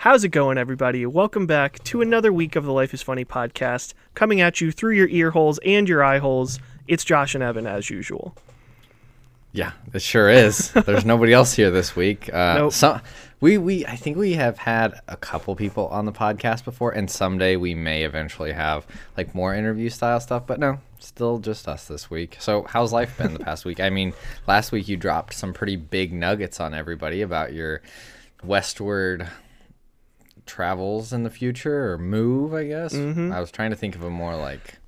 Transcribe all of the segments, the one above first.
How's it going, everybody? Welcome back to another week of the Life is Funny podcast, coming at you through your ear holes and your eye holes. It's Josh and Evan, as usual. Yeah, it sure is. There's nobody else here this week. Uh, Nope. So we we I think we have had a couple people on the podcast before, and someday we may eventually have like more interview style stuff. But no, still just us this week. So how's life been the past week? I mean, last week you dropped some pretty big nuggets on everybody about your westward travels in the future or move. I guess Mm-hmm. I was trying to think of a more like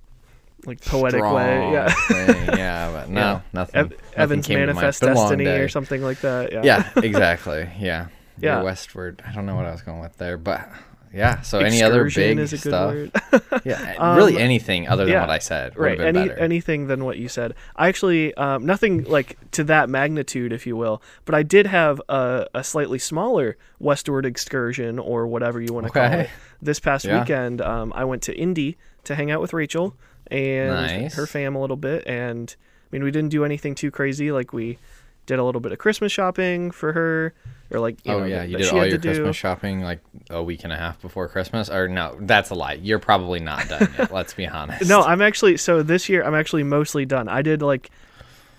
Like poetic way, yeah. thing. yeah, but no, Yeah. nothing. Ev- nothing Evan's came to mind. manifest It's been a long destiny or something like that. Yeah. yeah, exactly. Yeah. Yeah. Westward. I don't know what I was going with there, but yeah. So any other big is a good stuff? word. Yeah, Um, really anything other than yeah, what I said right. Any better. anything than what you said. I actually um, nothing like to that magnitude, if you will. But I did have a, a slightly smaller westward excursion or whatever you want to call it. This past Yeah. weekend, um, I went to Indy to hang out with Rachel and Nice. her fam a little bit. And I mean, we didn't do anything too crazy. Like we did a little bit of Christmas shopping for her, or like you oh know, yeah, you did all your to do. Christmas shopping like a week and a half before Christmas, or no? That's a lie. You're probably not done yet. let's be honest. No, I'm actually so this year I'm actually mostly done. I did like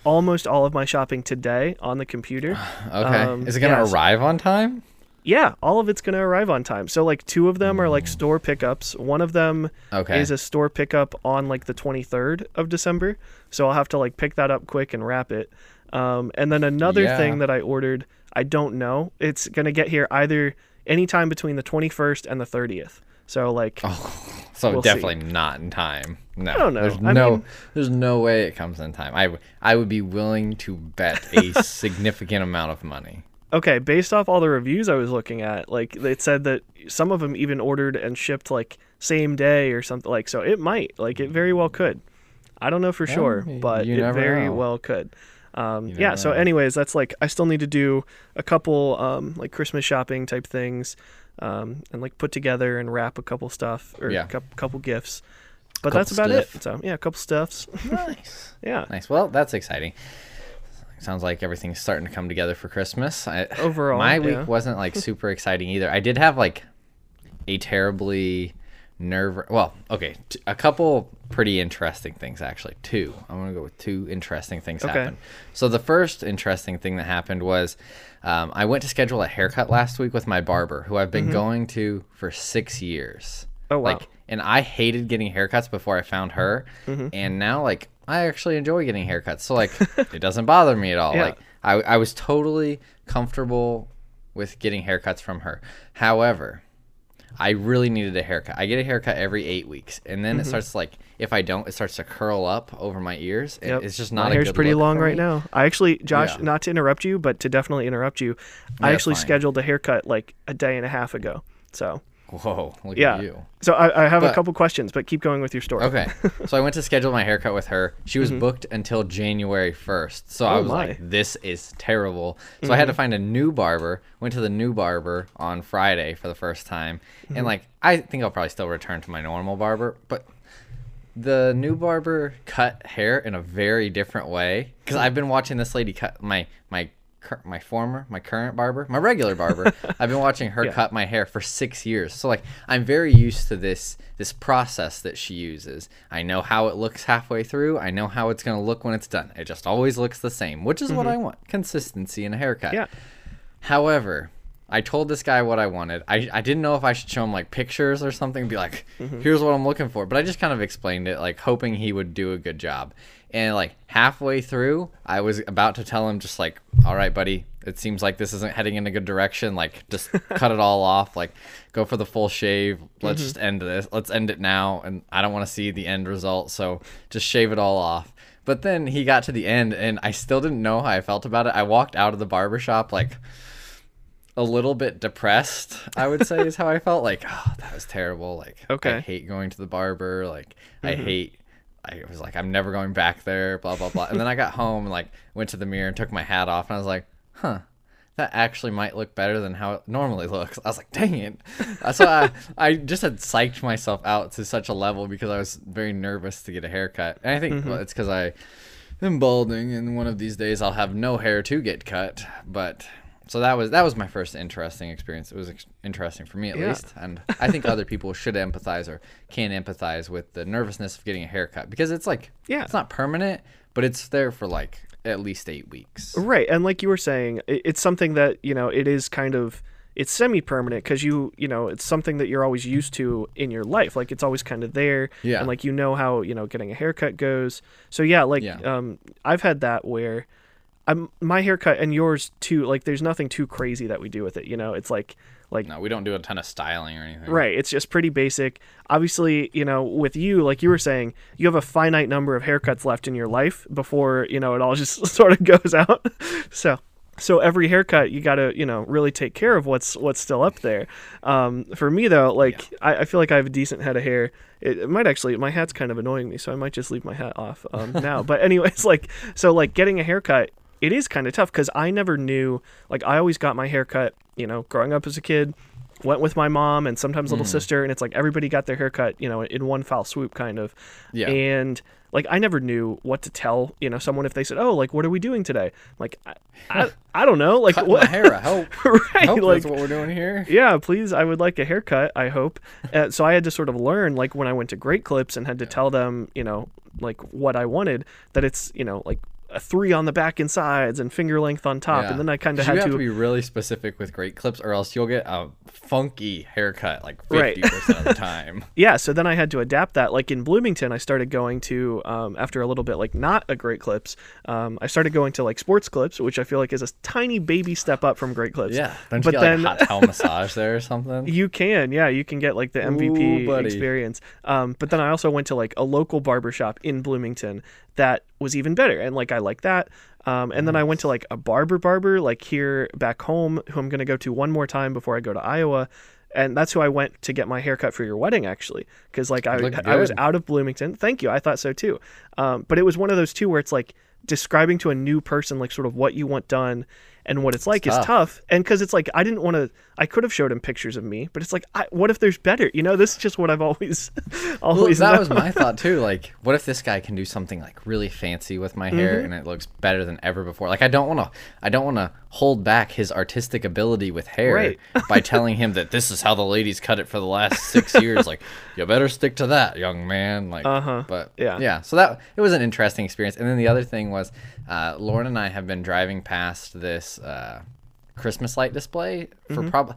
almost all of my shopping today on the computer. Okay. um, Is it gonna arrive on time? Yeah, all of it's going to arrive on time. So like two of them are like store pickups. One of them Mm. Okay. is a store pickup on like the 23rd of December. So I'll have to like pick that up quick and wrap it. Um, and then another Yeah. thing that I ordered, I don't know. It's going to get here either anytime between the 21st and the 30th. So like oh, so we'll see. definitely not in time. No, I don't know. There's I no, mean- there's no way it comes in time. I I would be willing to bet a significant amount of money. Okay, based off all the reviews I was looking at, like it said that some of them even ordered and shipped like same day or something like so it might like it very well could. I don't know for sure, but it very know. well could. Um, You yeah. So, anyways, that's like I still need to do a couple um, like Christmas shopping type things, um, and like put together and wrap a couple stuff or a Yeah. couple, gifts. But Couple that's about stuff. it. So yeah, a couple stuffs. Nice. yeah. Nice. Well, that's exciting. Sounds like everything's starting to come together for Christmas. I, Overall, my week wasn't like super exciting either. I did have like a terribly nerve. Well, okay, t- a couple pretty interesting things actually. Two. I'm gonna go with two interesting things Okay. happened. So the first interesting thing that happened was um, I went to schedule a haircut last week with my barber, who I've been going to for six years. Oh wow. Like, and I hated getting haircuts before I found her, Mm-hmm. and now like I actually enjoy getting haircuts. So like, it doesn't bother me at all. Yeah. Like, I I was totally comfortable with getting haircuts from her. However, I really needed a haircut. I get a haircut every eight weeks, and then it mm-hmm. starts like if I don't, it starts to curl up over my ears. and Yep. It's just not. My hair's pretty long right now. I actually, Josh, Yeah. not to interrupt you, but to definitely interrupt you, I actually fine. scheduled a haircut like a day and a half ago. So Whoa! Look yeah. at you. So I, I have a couple questions, but keep going with your story. Okay. so I went to schedule my haircut with her. She was booked until January 1st. So I Mm-hmm. Oh, was my. Mm-hmm. like, this is terrible. So I had to find a new barber. Went to the new barber on Friday for the first time. Mm-hmm. And like, I think I'll probably still return to my normal barber. But the new barber cut hair in a very different way. Because I've been watching this lady cut my, my, my former, my current barber, my regular barber. I've been watching her Yeah. cut my hair for six years. So like I'm very used to this this process that she uses. I know how it looks halfway through. I know how it's gonna look when it's done. It just always looks the same, which is what I want. Consistency in a haircut. Mm-hmm. Yeah. However, I told this guy what I wanted. I, I didn't know if I should show him like pictures or something, be like, Mm-hmm. here's what I'm looking for. But I just kind of explained it, like hoping he would do a good job. And like halfway through, I was about to tell him, just like, all right, buddy, it seems like this isn't heading in a good direction. Like, just cut it all off. Like, go for the full shave. Let's just end this. Let's end it now. And I don't want to see the end result. So just shave it all off. But then he got to the end, and I still didn't know how I felt about it. I walked out of the barber shop like a little bit depressed, I would say is how I felt. Like, oh, that was terrible. Like, Okay. Mm-hmm. I hate going to the barber. Like, I hate. I was like, I'm never going back there. Blah blah blah. And then I got home and like went to the mirror and took my hat off, and I was like, huh. That actually might look better than how it normally looks. I was like, dang it. So I, I just had psyched myself out to such a level because I was very nervous to get a haircut. And I think Mm-hmm. well, it's because I am balding, and one of these days I'll have no hair to get cut. But so that was that was my first interesting experience. It was ex- interesting for me at Yeah. least, and I think other people should empathize or can empathize with the nervousness of getting a haircut because it's like Yeah. it's not permanent, but it's there for like at least eight weeks. Right, and like you were saying, it's something that you know it is kind of it's semi-permanent because you you know it's something that you're always used to in your life. Like it's always kind of there, Yeah. and like you know how you know getting a haircut goes. So yeah, like Yeah. um, I've had that where I'm my haircut and yours too. Like there's nothing too crazy that we do with it. You know, it's like like No, we don't do a ton of styling or anything. Right. It's just pretty basic. Obviously, you know, with you, like you were saying, you have a finite number of haircuts left in your life before, you know, it all just sort of goes out. so so every haircut you got to you know really take care of what's what's still up there um, for me though like I, I feel like i have a decent head of hair it, it might actually my hat's kind of annoying me so i might just leave my hat off um, now but anyways like so like getting a haircut it is kind of tough because i never knew like i always got my haircut you know growing up as a kid went with my mom and sometimes little sister and it's like everybody got their haircut you know in one foul swoop kind of Yeah. and like i never knew what to tell you know someone if they said oh like what are we doing today like i, I, I don't know like Cut what my hair. I hope. right hope like what we're doing here. yeah please i would like a haircut i hope uh, so i had to sort of learn like when i went to great clips and had to tell them you know like what i wanted that it's you know like three on the back and sides and finger length on top Yeah. and then i kind of had you have to to be really specific with great clips, or else you'll get a funky haircut like fifty percent of the time. yeah so then i had to adapt that like in bloomington i started going to um, after a little bit like not a great clips um, i started going to like sports clips which i feel like is a tiny baby step up from great clips Yeah. Don't you but get then like hot towel massage there or something? You can, yeah, you can get like the MVP Ooh, experience. Um, but then I also went to like a local barbershop in Bloomington that was even better, and like I like that. Um, and then I went to like a barber barber like here back home, who I'm gonna go to one more time before I go to Iowa. And that's who I went to get my haircut for your wedding, actually, because like I, I was out of Bloomington. Thank you, I thought so too. Um, but it was one of those two where it's like describing to a new person like sort of what you want done and what it's like is tough. tough and because it's like i didn't want to i could have showed him pictures of me but it's like I, what if there's better you know this is just what i've always Well, always that known. was my thought too. Like, what if this guy can do something like really fancy with my hair Mm-hmm. and it looks better than ever before? Like, I don't want to, I don't want to hold back his artistic ability with hair Right. by telling him that this is how the ladies cut it for the last six years. Like, you better stick to that, young man. Like, Uh-huh. but Yeah. yeah. So that it was an interesting experience. And then the other thing was, uh, Lauren and I have been driving past this uh, Christmas light display for Mm-hmm. probably.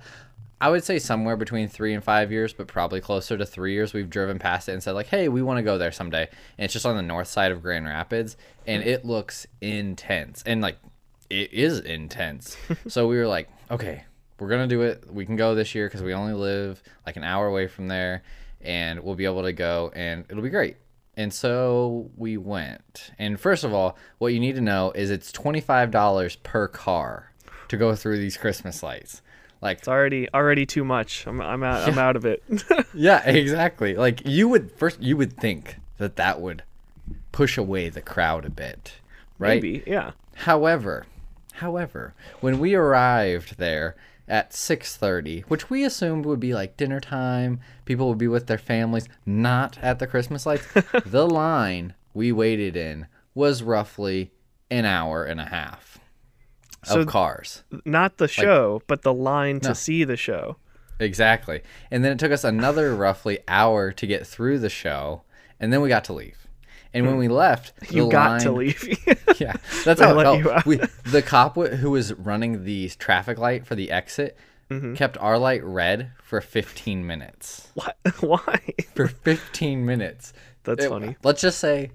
I would say somewhere between three and five years, but probably closer to three years. We've driven past it and said like, "Hey, we want to go there someday." And it's just on the north side of Grand Rapids, and it looks intense, and like, it is intense. so we were like, "Okay, we're gonna do it. We can go this year because we only live like an hour away from there, and we'll be able to go, and it'll be great." And so we went. And first of all, what you need to know is it's twenty five dollars per car to go through these Christmas lights. Like it's already already too much i'm, I'm out i'm out of it yeah, exactly. Like you would first you would think that that would push away the crowd a bit, right? maybe yeah However, however, when we arrived there at 6:30, which we assumed would be like dinner time, people would be with their families, not at the Christmas lights, the line we waited in was roughly an hour and a half of So- cars. not the show but the line to No. see the show Exactly. And then it took us another roughly hour to get through the show, and then we got to leave. And when we left, you got to leave Yeah, that's how it felt. We, the cop w- who was running the traffic light for the exit Mm-hmm. kept our light red for 15 minutes. what why For 15 minutes. That's It- funny. Let's just say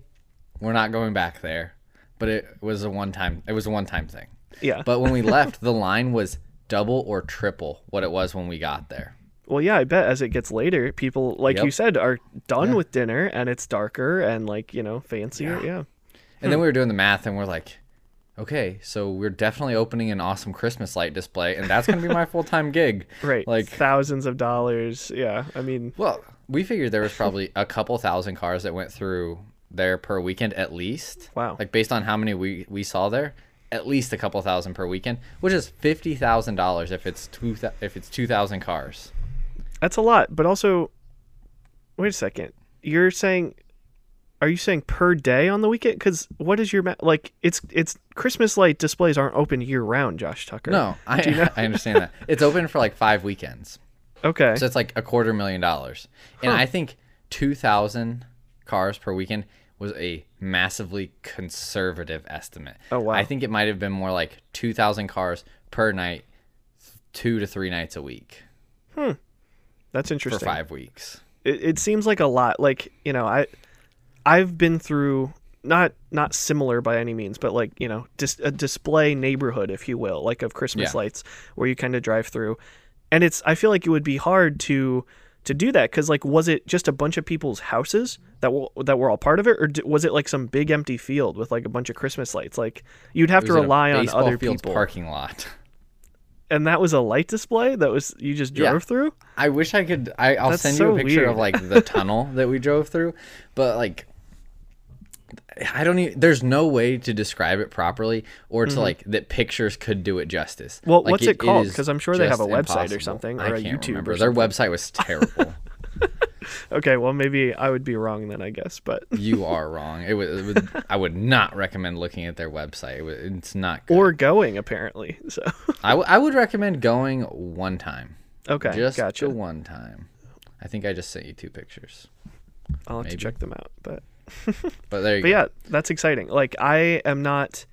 we're not going back there, but it was a one time. It was a one time thing. yeah But when we left, the line was double or triple what it was when we got there. Well yeah i bet as it gets later people like you said are done Yeah. with dinner and it's darker and like you know fancier yeah, And then we were doing the math, and we're like, okay, so we're definitely opening an awesome Christmas light display, and that's gonna be my full time gig. right Like, thousands of dollars yeah i mean well, we figured there was probably a couple thousand cars that went through there per weekend at least. Wow. Like based on how many we we saw there, at least a couple thousand per weekend, which is fifty thousand dollars if it's two if it's two thousand cars. That's a lot, but also, wait a second. You're saying Are you saying per day on the weekend? Because what is your ma- like? It's it's Christmas light displays aren't open year round, Josh Tucker. No, I, you know? I understand that. It's open for like five weekends. Okay. So it's like a quarter million dollars. And I think 2,000 cars per weekend was a massively conservative estimate. Oh, wow. I think it might have been more like 2,000 cars per night, two to three nights a week hmm. That's for interesting. five weeks. It, it seems like a lot. Like you know, I I've been through not not similar by any means, but like you know, dis- a display neighborhood, if you will, like of Christmas Yeah. lights, where you kind of drive through, and it's I feel like it would be hard to to do that because like was it just a bunch of people's houses that were that were all part of it, or d- was it like some big empty field with like a bunch of Christmas lights? Like you'd have to rely on other field's people, parking lot. And that was a light display that was you just Yeah. drove through. I wish I could. I, I'll That's send so you a picture of like the tunnel that we drove through, but like, I don't even. There's no way to describe it properly, or to like that pictures could do it justice. Mm-hmm. Well, Like, what's it called? Because I'm sure they have a website or something, or a YouTube or remember. Their website was terrible. Okay, well maybe I would be wrong then, I guess, but you are wrong. It would, it would. I would not recommend looking at their website. It, would- it's not good. or going apparently. So I, w- I would recommend going one time. okay, Just gotcha. one time. I think I just sent you two pictures. I'll have to check them out. But But there you but go. yeah, that's exciting. Like I am not.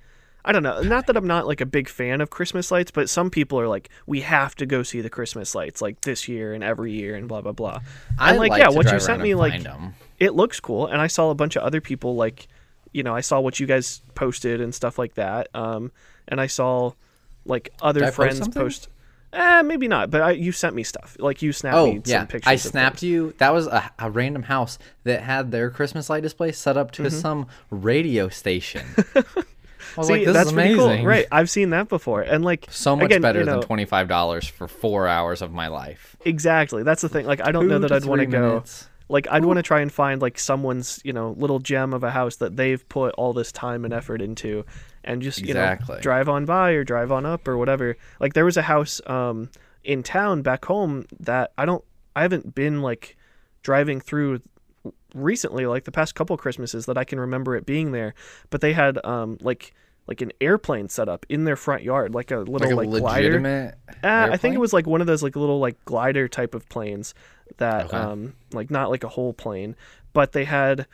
I don't know. Not that I'm not like a big fan of Christmas lights, but some people are like, we have to go see the Christmas lights like this year and every year and blah blah blah. I'm like, like yeah, what you sent me like find 'em. it looks cool, and I saw a bunch of other people like, you know, I saw what you guys posted and stuff like that. Um, and I saw like other Did I post friends post. Eh, maybe not, but I, you sent me stuff. Like you snapped Oh me yeah, some pictures. I snapped you. That was a, a random house that had their Christmas light display set up to some radio station. I was See, like, this that's is pretty amazing. cool. Right, I've seen that before, and like So much again, better you know, than twenty five dollars for four hours of my life. Exactly, that's the thing. Like I don't know that I'd want to go. Like I'd want to try and find like someone's you know little gem of a house that they've put all this time and effort into, and just you know drive on by or drive on up or whatever. Like there was a house um in town back home that I don't I haven't been like driving through recently like the past couple Christmases that I can remember it being there, but they had um like like an airplane set up in their front yard like a little Like a like, glider. Uh, I think it was like one of those like little like glider type of planes that Okay. um like not like a whole plane, but they had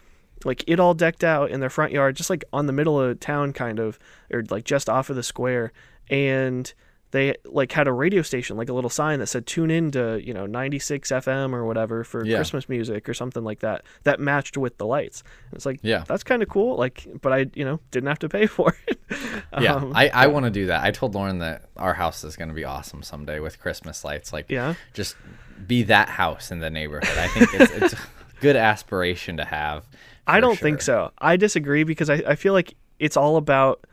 like it all decked out in their front yard, just like on the middle of town kind of, or like just off of the square, and they like had a radio station, like a little sign that said tune in to you know 96 FM or whatever for Yeah. Christmas music or something like that that matched with the lights. And it's like Yeah. that's kind of cool. Like, but I you know didn't have to pay for it. Yeah, Um, I, I want to do that. I told Lauren that our house is going to be awesome someday with Christmas lights. Like, Yeah. just be that house in the neighborhood. I think it's, it's a good aspiration to have. I don't think so. I disagree because I, I feel like it's all about.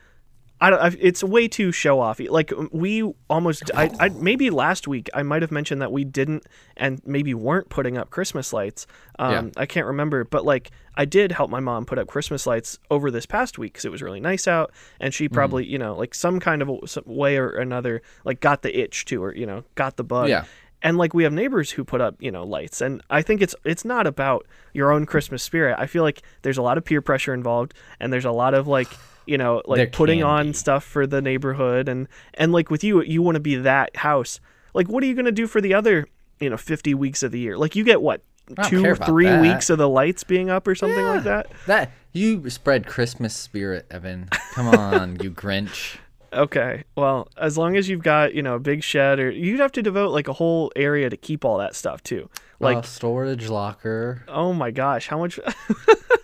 I don't. I, it's way too show offy. Like we almost. I, I maybe last week I might have mentioned that we didn't and maybe weren't putting up Christmas lights. Um, Yeah. I can't remember, but like I did help my mom put up Christmas lights over this past week because it was really nice out, and Mm. she probably you know like some kind of a, some way or another like got the itch to or you know, got the bug Yeah. and like we have neighbors who put up you know lights and i think it's it's not about your own christmas spirit i feel like there's a lot of peer pressure involved and there's a lot of like you know like putting on stuff for the neighborhood and and like with you you want to be that house like what are you going to do for the other you know 50 weeks of the year like you get what two three that. weeks of the lights being up or something like that That you spread Christmas spirit, Evan. Come on, you Grinch. okay well as long as you've got you know a big shed or you'd have to devote like a whole area to keep all that stuff too like Like storage locker. oh my gosh how much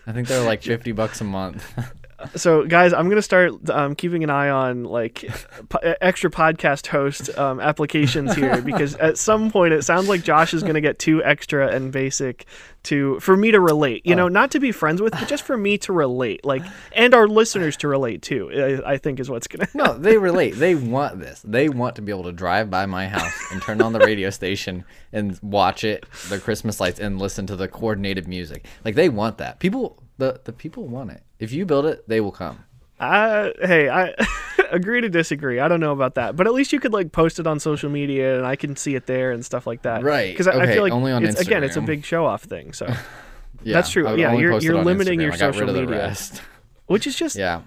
I think they're like fifty bucks a month. so guys i'm gonna start um, keeping an eye on like po- extra podcast host um, applications here because at some point it sounds like josh is gonna get too extra and basic to for me to relate you know not to be friends with but just for me to relate like and our listeners to relate too i, I think is what's gonna no, they relate. They want this. They want to be able to drive by my house and turn on the radio station and watch it, the Christmas lights, and listen to the coordinated music. Like they want that. People, the the people want it. If you build it, they will come. Uh, hey, I agree to disagree. I don't know about that, but at least you could like post it on social media, and I can see it there and stuff like that. Right. Because I, I feel like only on it's, again, it's a big show off thing. So That's true. Yeah, you're- you're limiting Instagram. your I social rid of the media. rest. which is just Yeah.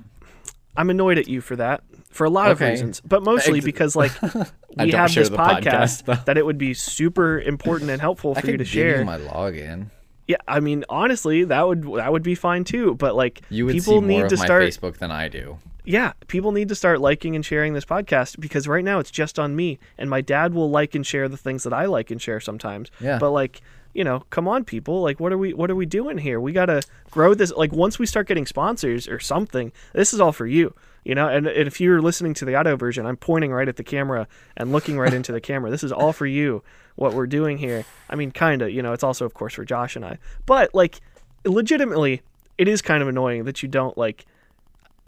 I'm annoyed at you for that for a lot of reasons, but mostly Ex- because like we have this podcast, podcast, that it would be super important and helpful I for you to share. you my login. Yeah, I mean honestly, that would that would be fine too. But like You would people see need more to my start Facebook than I do. yeah, people need to start liking and sharing this podcast because right now it's just on me and my dad will like and share the things that I like and share sometimes. Yeah. But like, you know, come on people, like what are we what are we doing here? We got to grow this like once we start getting sponsors or something, this is all for you. You know, and, and if you're listening to the audio version, I'm pointing right at the camera and looking right into the camera. This is all for you. What we're doing here. I mean, kind of, you know, it's also of course for Josh and I. But like legitimately, it is kind of annoying that you don't like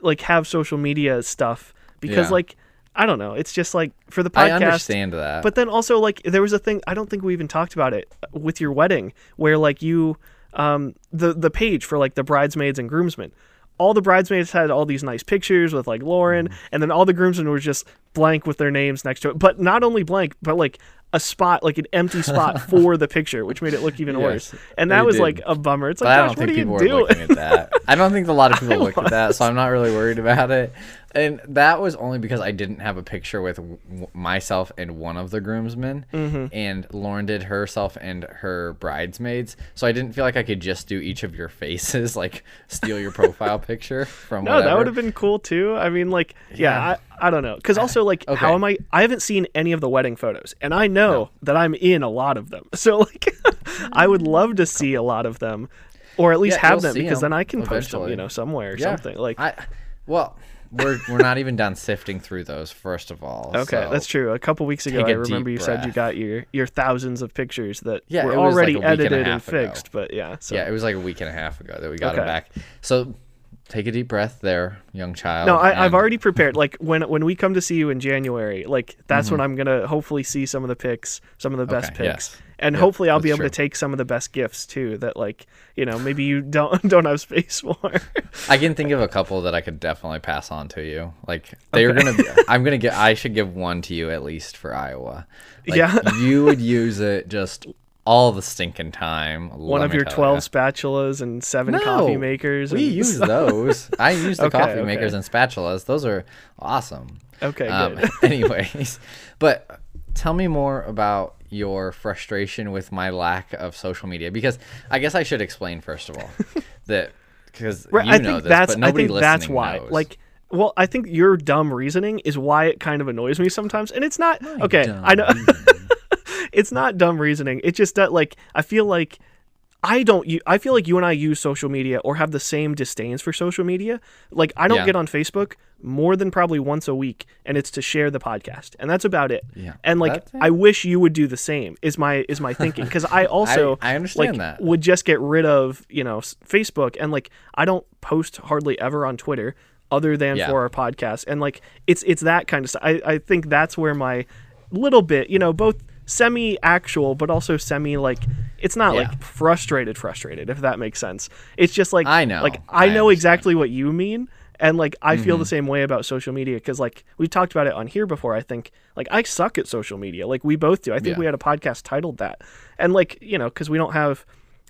like have social media stuff because Yeah. like I don't know. It's just like for the podcast. I understand that. But then also like there was a thing I don't think we even talked about it with your wedding where like you um the the page for like the bridesmaids and groomsmen. All the bridesmaids had all these nice pictures with like Lauren Mm-hmm. and then all the groomsmen were just blank with their names next to it. But not only blank, but like a spot like an empty spot for the picture, which made it look even Yes, worse. And that was did. like a bummer. It's like I don't what think people were doing? looking at that. I don't think a lot of people looked at that, so I'm not really worried about it. And that was only because I didn't have a picture with w- myself and one of the groomsmen, Mm-hmm. and Lauren did herself and her bridesmaids. So I didn't feel like I could just do each of your faces, like steal your profile picture from. No, that would have been cool too. I mean, like, yeah, Yeah. I, I don't know. Because also, like, Okay. how am I? I haven't seen any of the wedding photos, and I know that I'm in a lot of them. So, like, I would love to see a lot of them, or at least Yeah, have them, because 'em then I can post them, you know, somewhere or Yeah. something. Like, I, well, we're we're not even done sifting through those. First of all, okay, so- that's true. A couple weeks ago, I remember you said you got your your thousands of pictures that Yeah, were was like already and edited and, fixed. But yeah, so. Yeah, it was like a week and a half ago that we got Okay. it back. So take a deep breath there, young child. No, I, I've already prepared. Like when when we come to see you in January, like that's Mm-hmm. when I'm gonna hopefully see some of the picks, some of the best Okay, picks, yes. And Yep, hopefully I'll be able to take some of the best gifts too. That like you know maybe you don't don't have space for. I can think of a couple that I could definitely pass on to you. Like they were gonna. Be, I'm gonna get. I should give one to you at least for Iowa. Like, Yeah. you would use it just all the stinking time. One of your twelve ya. spatulas and seven No, coffee makers. We and use those. I use the Okay, coffee okay. makers and spatulas. Those are awesome. Okay, Um, anyways, but tell me more about your frustration with my lack of social media because I guess I should explain first of all that because Right, you I know think this, that's but I nobody think that's why. knows. Like, well, I think your dumb reasoning is why it kind of annoys me sometimes, and it's not okay. I know it's not dumb reasoning. It's just that like I feel like I don't. I feel like you and I use social media or have the same disdains for social media. Like I don't Yeah. get on Facebook more than probably once a week, and it's to share the podcast, and that's about it. Yeah, And like that's it. I wish you would do the same. Is my is my thinking because I also I understand like, that. would just get rid of you know Facebook and like I don't post hardly ever on Twitter other than Yeah. for our podcast and like it's it's that kind of stuff. I I think that's where my little bit you know both semi actual but also semi like it's not Yeah. like frustrated frustrated if that makes sense. It's just like I know. like I I, know understand. exactly what you mean. And like I feel Mm-hmm. the same way about social media because like we've talked about it on here before. I think like I suck at social media. Like we both do. I think Yeah. we had a podcast titled that. And like you know because we don't have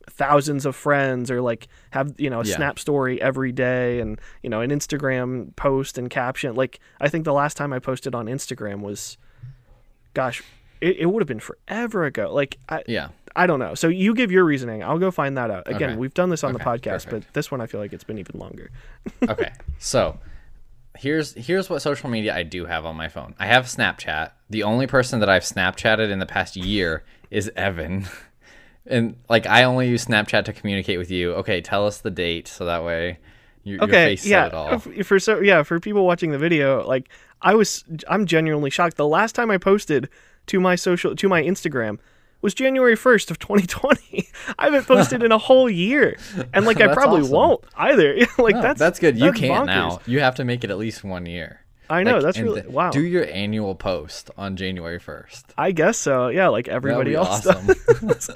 thousands of friends or like have you know a Yeah. snap story every day and you know an Instagram post and caption. Like I think the last time I posted on Instagram was, gosh, it, it would have been forever ago. Like I yeah, I don't know. So you give your reasoning. I'll go find that out. Again, Okay. we've done this on the podcast, perfect. but this one I feel like it's been even longer. okay. So here's here's what social media I do have on my phone. I have Snapchat. The only person that I've Snapchatted in the past year is Evan. And like I only use Snapchat to communicate with you. Okay, tell us the date so that way your, your Okay, face yeah. it all. f- For so yeah, for people watching the video, like I was, I'm genuinely shocked. The last time I posted to my social to my Instagram was January 1st of 2020. I haven't posted in a whole year, and like I probably awesome. won't either. like No, that's that's good. You that's can't bonkers. now. You have to make it at least one year. I know Like, that's really wow. Do your annual post on January first. I guess so. Yeah, like everybody else awesome. does.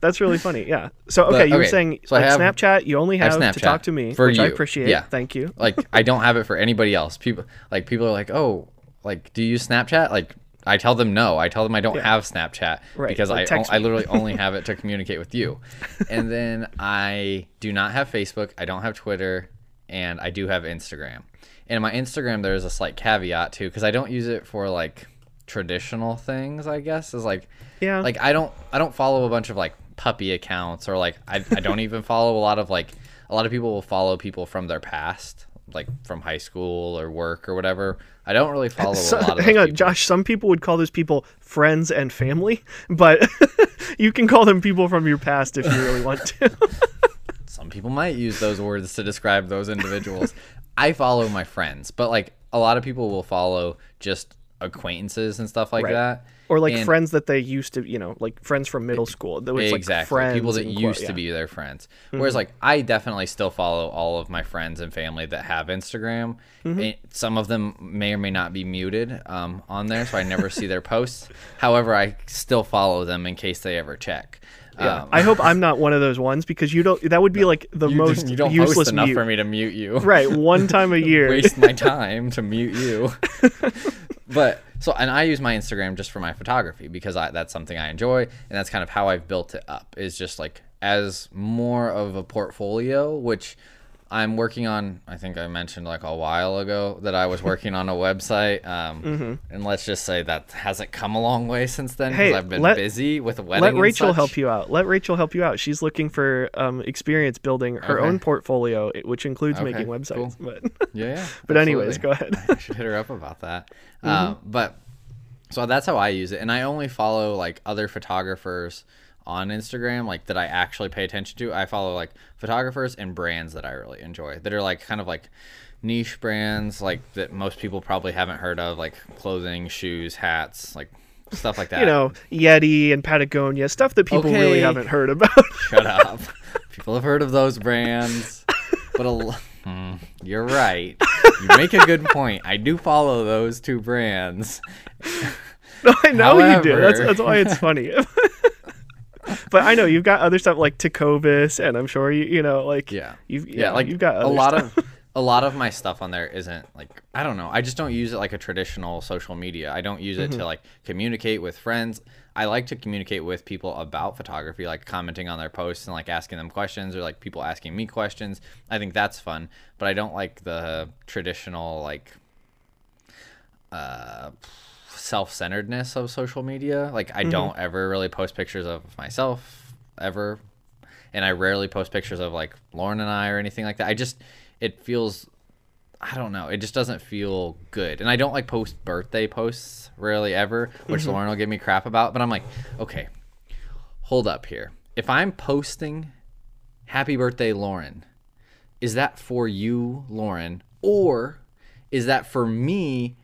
That's really funny. Yeah. So okay, But, you were saying so like have- Snapchat, you only have have, to talk to me, for which I you. appreciate. Yeah. Thank you. Like I don't have it for anybody else. People like people are like, "Oh, like do you use Snapchat?" Like I tell them no. I tell them I don't Yeah. have Snapchat Right, because like I I literally only have it to communicate with you. And then I do not have Facebook. I don't have Twitter, and I do have Instagram. And my Instagram, there's a slight caveat too because I don't use it for like traditional things. I guess is like Yeah. like I don't I don't follow a bunch of like puppy accounts or like I, I don't even follow a lot of like a lot of people will follow people from their past like from high school or work or whatever. I don't really follow So- a lot of hang on, people. Josh. Some people would call those people friends and family, but you can call them people from your past if you really want to. Some people might use those words to describe those individuals. I follow my friends, but like a lot of people will follow just acquaintances and stuff like Right. that. Or like And- friends that they used to, you know, like friends from middle school. That was exactly like friends. people that quote- used yeah. Mm-hmm. to be their friends whereas like i definitely still follow all of my friends and family that have instagram Mm-hmm. some of them may or may not be muted um, on there so i never see their posts however i still follow them in case they ever check Yeah. um, I hope I'm not one of those ones because you don't. That would be like the most you don't useless enough mute. for me to mute you Right, one time a year. waste my time to mute you. but so, and I use my Instagram just for my photography because I, that's something I enjoy, and that's kind of how I've built it up. Is just like as more of a portfolio, which I'm working on. I think I mentioned like a while ago that I was working on a website, um, and let's just say that hasn't come a long way since then because Mm-hmm. Hey, I've been let- busy with a wedding. Let Rachel help you out. Let Rachel help you out. She's looking for um, experience building her Okay. own portfolio, which includes Okay, making websites. But Yeah, yeah. But anyways, go ahead. I should hit her up about that. Um, but so that's how I use it, and I only follow like other photographers on Instagram, like that I actually pay attention to. I follow like photographers and brands that I really enjoy, that are like kind of like niche brands, like that most people probably haven't heard of, like clothing, shoes, hats, like stuff like that. you know, Yeti and Patagonia, stuff that people really haven't heard about. Shut up. People have heard of those brands, but a, Hmm, you're right. You make a good point. I do follow those two brands. no, I know you do. That's, that's why it's funny. But I know you've got other stuff like Tecovas, and I'm sure you, you know, like Yeah. you've yeah, like you've got a lot stuff. of a lot of my stuff on there isn't like I don't know. I just don't use it like a traditional social media. I don't use it Mm-hmm. to like communicate with friends. I like to communicate with people about photography, like commenting on their posts and like asking them questions or like people asking me questions. I think that's fun, but I don't like the traditional like uh self-centeredness of social media. Like Mm-hmm. I don't ever really post pictures of myself ever and I rarely post pictures of like Lauren and I or anything like that. I just it feels I don't know. It just doesn't feel good. And I don't like post birthday posts rarely ever, which Lauren will give me crap about, but I'm like, okay. Hold up here. If I'm posting happy birthday Lauren, is that for you, Lauren, or is that for me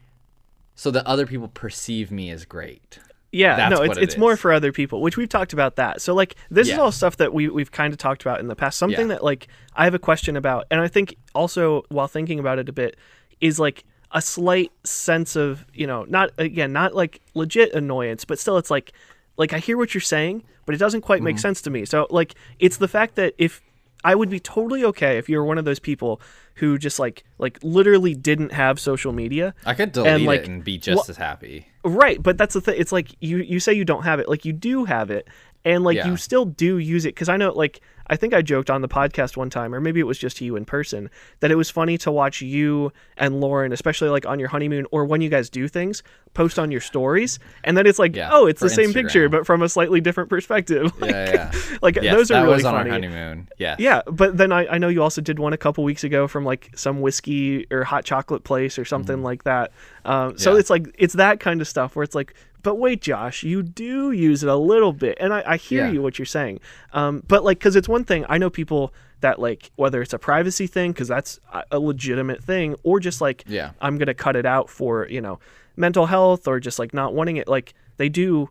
so that other people perceive me as great? Yeah, That's no, it's it it's more for other people, which we've talked about that. So like this is all stuff that we we've kind of talked about in the past. Something Yeah. that like I have a question about, and I think also while thinking about it a bit, is like a slight sense of you know not again not like legit annoyance, but still it's like like I hear what you're saying, but it doesn't quite make Mm-hmm. sense to me. So like it's the fact that if I would be totally okay if you were one of those people who just like like literally didn't have social media. I could delete like, it and be just wha- as happy. Right, but that's the thing. It's like you you say you don't have it, like you do have it, and like Yeah. you still do use it. Because I know, like I think I joked on the podcast one time, or maybe it was just you in person, that it was funny to watch you and Lauren, especially like on your honeymoon or when you guys do things, post on your stories, and then it's like, Yeah, oh, it's the same picture, but from a slightly different perspective. Like, Yeah, yeah. like Yes, those are that really was on funny. our honeymoon. Yeah, Yeah, but then I, I know you also did one a couple weeks ago from like some whiskey or hot chocolate place or something like that. Um, so Mm-hmm. It's like it's that kind of stuff where it's like, but wait, Josh, you do use it a little bit, and I, I hear Yeah. you what you're saying. Um, but like, because it's one thing I know people that like whether it's a privacy thing because that's a- legitimate thing, or just like Yeah. I'm gonna cut it out for you know mental health or just like not wanting it. Like they do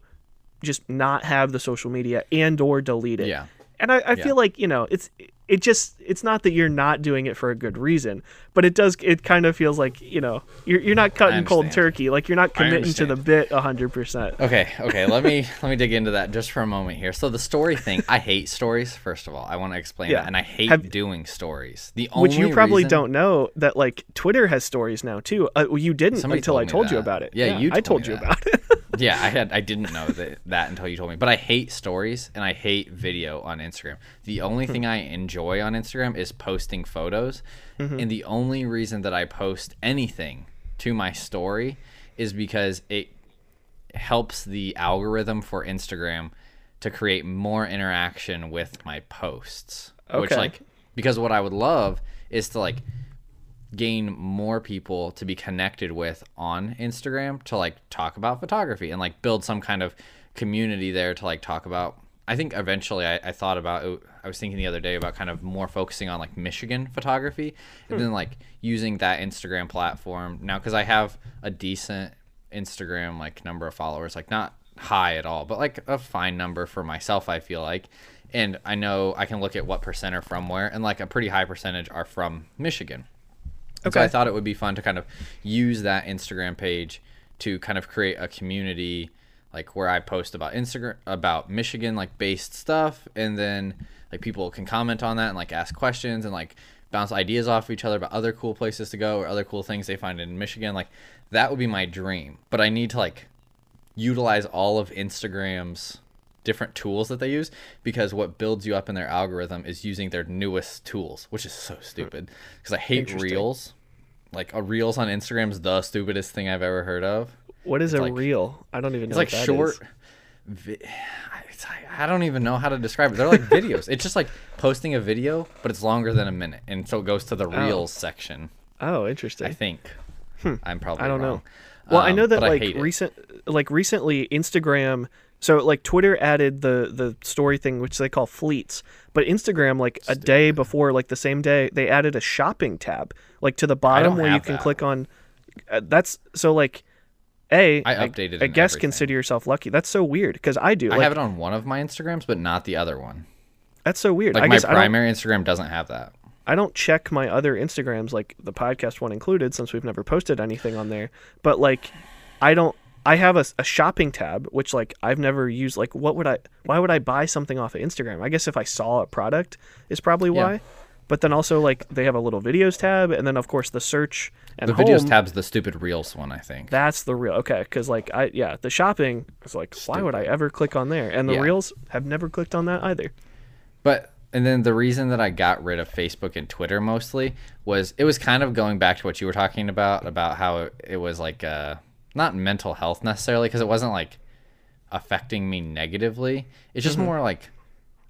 just not have the social media and or delete it. Yeah. And I, I Yeah. feel like, you know, it's it just it's not that you're not doing it for a good reason, but it does it kind of feels like, you know, you're you're not cutting cold turkey. Like you're not committing to the bit hundred percent. Okay, okay. Let me let me dig into that just for a moment here. So the story thing, I hate stories. First of all, I want to explain Yeah. that, and I hate Have- doing stories. The only Which you probably reason- don't know that like Twitter has stories now too. Uh, well, you didn't Somebody until told I told you about it. Yeah, you I told told me you that. about it. yeah, I had I didn't know that, that until you told me. But I hate stories and I hate video on Instagram. The only thing I enjoy on Instagram is posting photos. Mm-hmm. And the only reason that I post anything to my story is because it helps the algorithm for Instagram to create more interaction with my posts. Okay. Which like because what I would love is to like gain more people to be connected with on Instagram to like talk about photography and like build some kind of community there to like talk about. I think eventually I, I thought about it. I was thinking the other day about kind of more focusing on like Michigan photography and hmm. then like using that Instagram platform now because I have a decent Instagram like number of followers, like not high at all, but like a fine number for myself, I feel like. And I know I can look at what percent are from where, and like a pretty high percentage are from Michigan. And So I thought it would be fun to kind of use that Instagram page to kind of create a community like where I post about Instagram about Michigan like based stuff and then like people can comment on that and like ask questions and like bounce ideas off of each other about other cool places to go or other cool things they find in Michigan like that would be my dream but I need to like utilize all of Instagram's different tools that they use because what builds you up in their algorithm is using their newest tools, which is so stupid. Because I hate reels. Like a reels on Instagram is the stupidest thing I've ever heard of. What is a like- reel? I don't even know. It's like that short. is. Vi- it's I don't even know how to describe it. They're like videos. It's just like posting a video, but it's longer than a minute, and so it goes to the reels section. Oh, interesting. I think. I'm probably. Hmm. I don't know. wrong. Well, I Um, know that like hate it. recent, like recently, Instagram. So like Twitter added the the story thing, which they call fleets, but Instagram like a day before, like the same day, they added a shopping tab, like to the bottom where you have can that. click on. Uh, that's so like, a I updated I, and guess everything. consider yourself lucky. That's so weird because I do. I like, have it on one of my Instagrams, but not the other one. That's so weird. Like I my guess I primary Instagram doesn't have that. I don't check my other Instagrams, like the podcast one included, since we've never posted anything on there. But like, I don't. I have a, a shopping tab, which like I've never used. Like, what would I? Why would I buy something off of Instagram? I guess if I saw a product is probably Yeah. But then also like they have a little videos tab, and then of course the search and The home. videos tab's the stupid reels one, I think. That's the real okay, because like I yeah the shopping is like why would I ever click on there? And the Yeah. reels have never clicked on that either. But and then the reason that I got rid of Facebook and Twitter mostly was it was kind of going back to what you were talking about about how it, it was like uh not mental health necessarily because it wasn't like affecting me negatively. It's just more like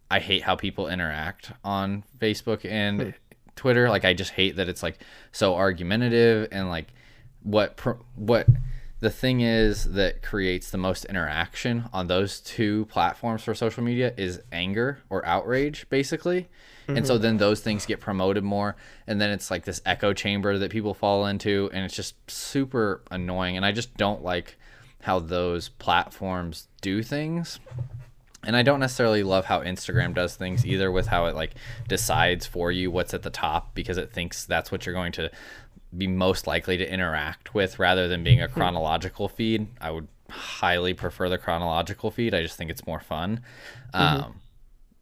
I hate how people interact on Facebook and Twitter. Like I just hate that it's like so argumentative and like what what the thing is that creates the most interaction on those two platforms for social media is anger or outrage basically. And so mm-hmm. then those things get promoted more and then it's like this echo chamber that people fall into and it's just super annoying and I just don't like how those platforms do things and I don't necessarily love how Instagram does things either with how it like decides for you what's at the top because it thinks that's what you're going to be most likely to interact with rather than being a chronological feed. I would highly prefer the chronological feed. I just think it's more fun. Um,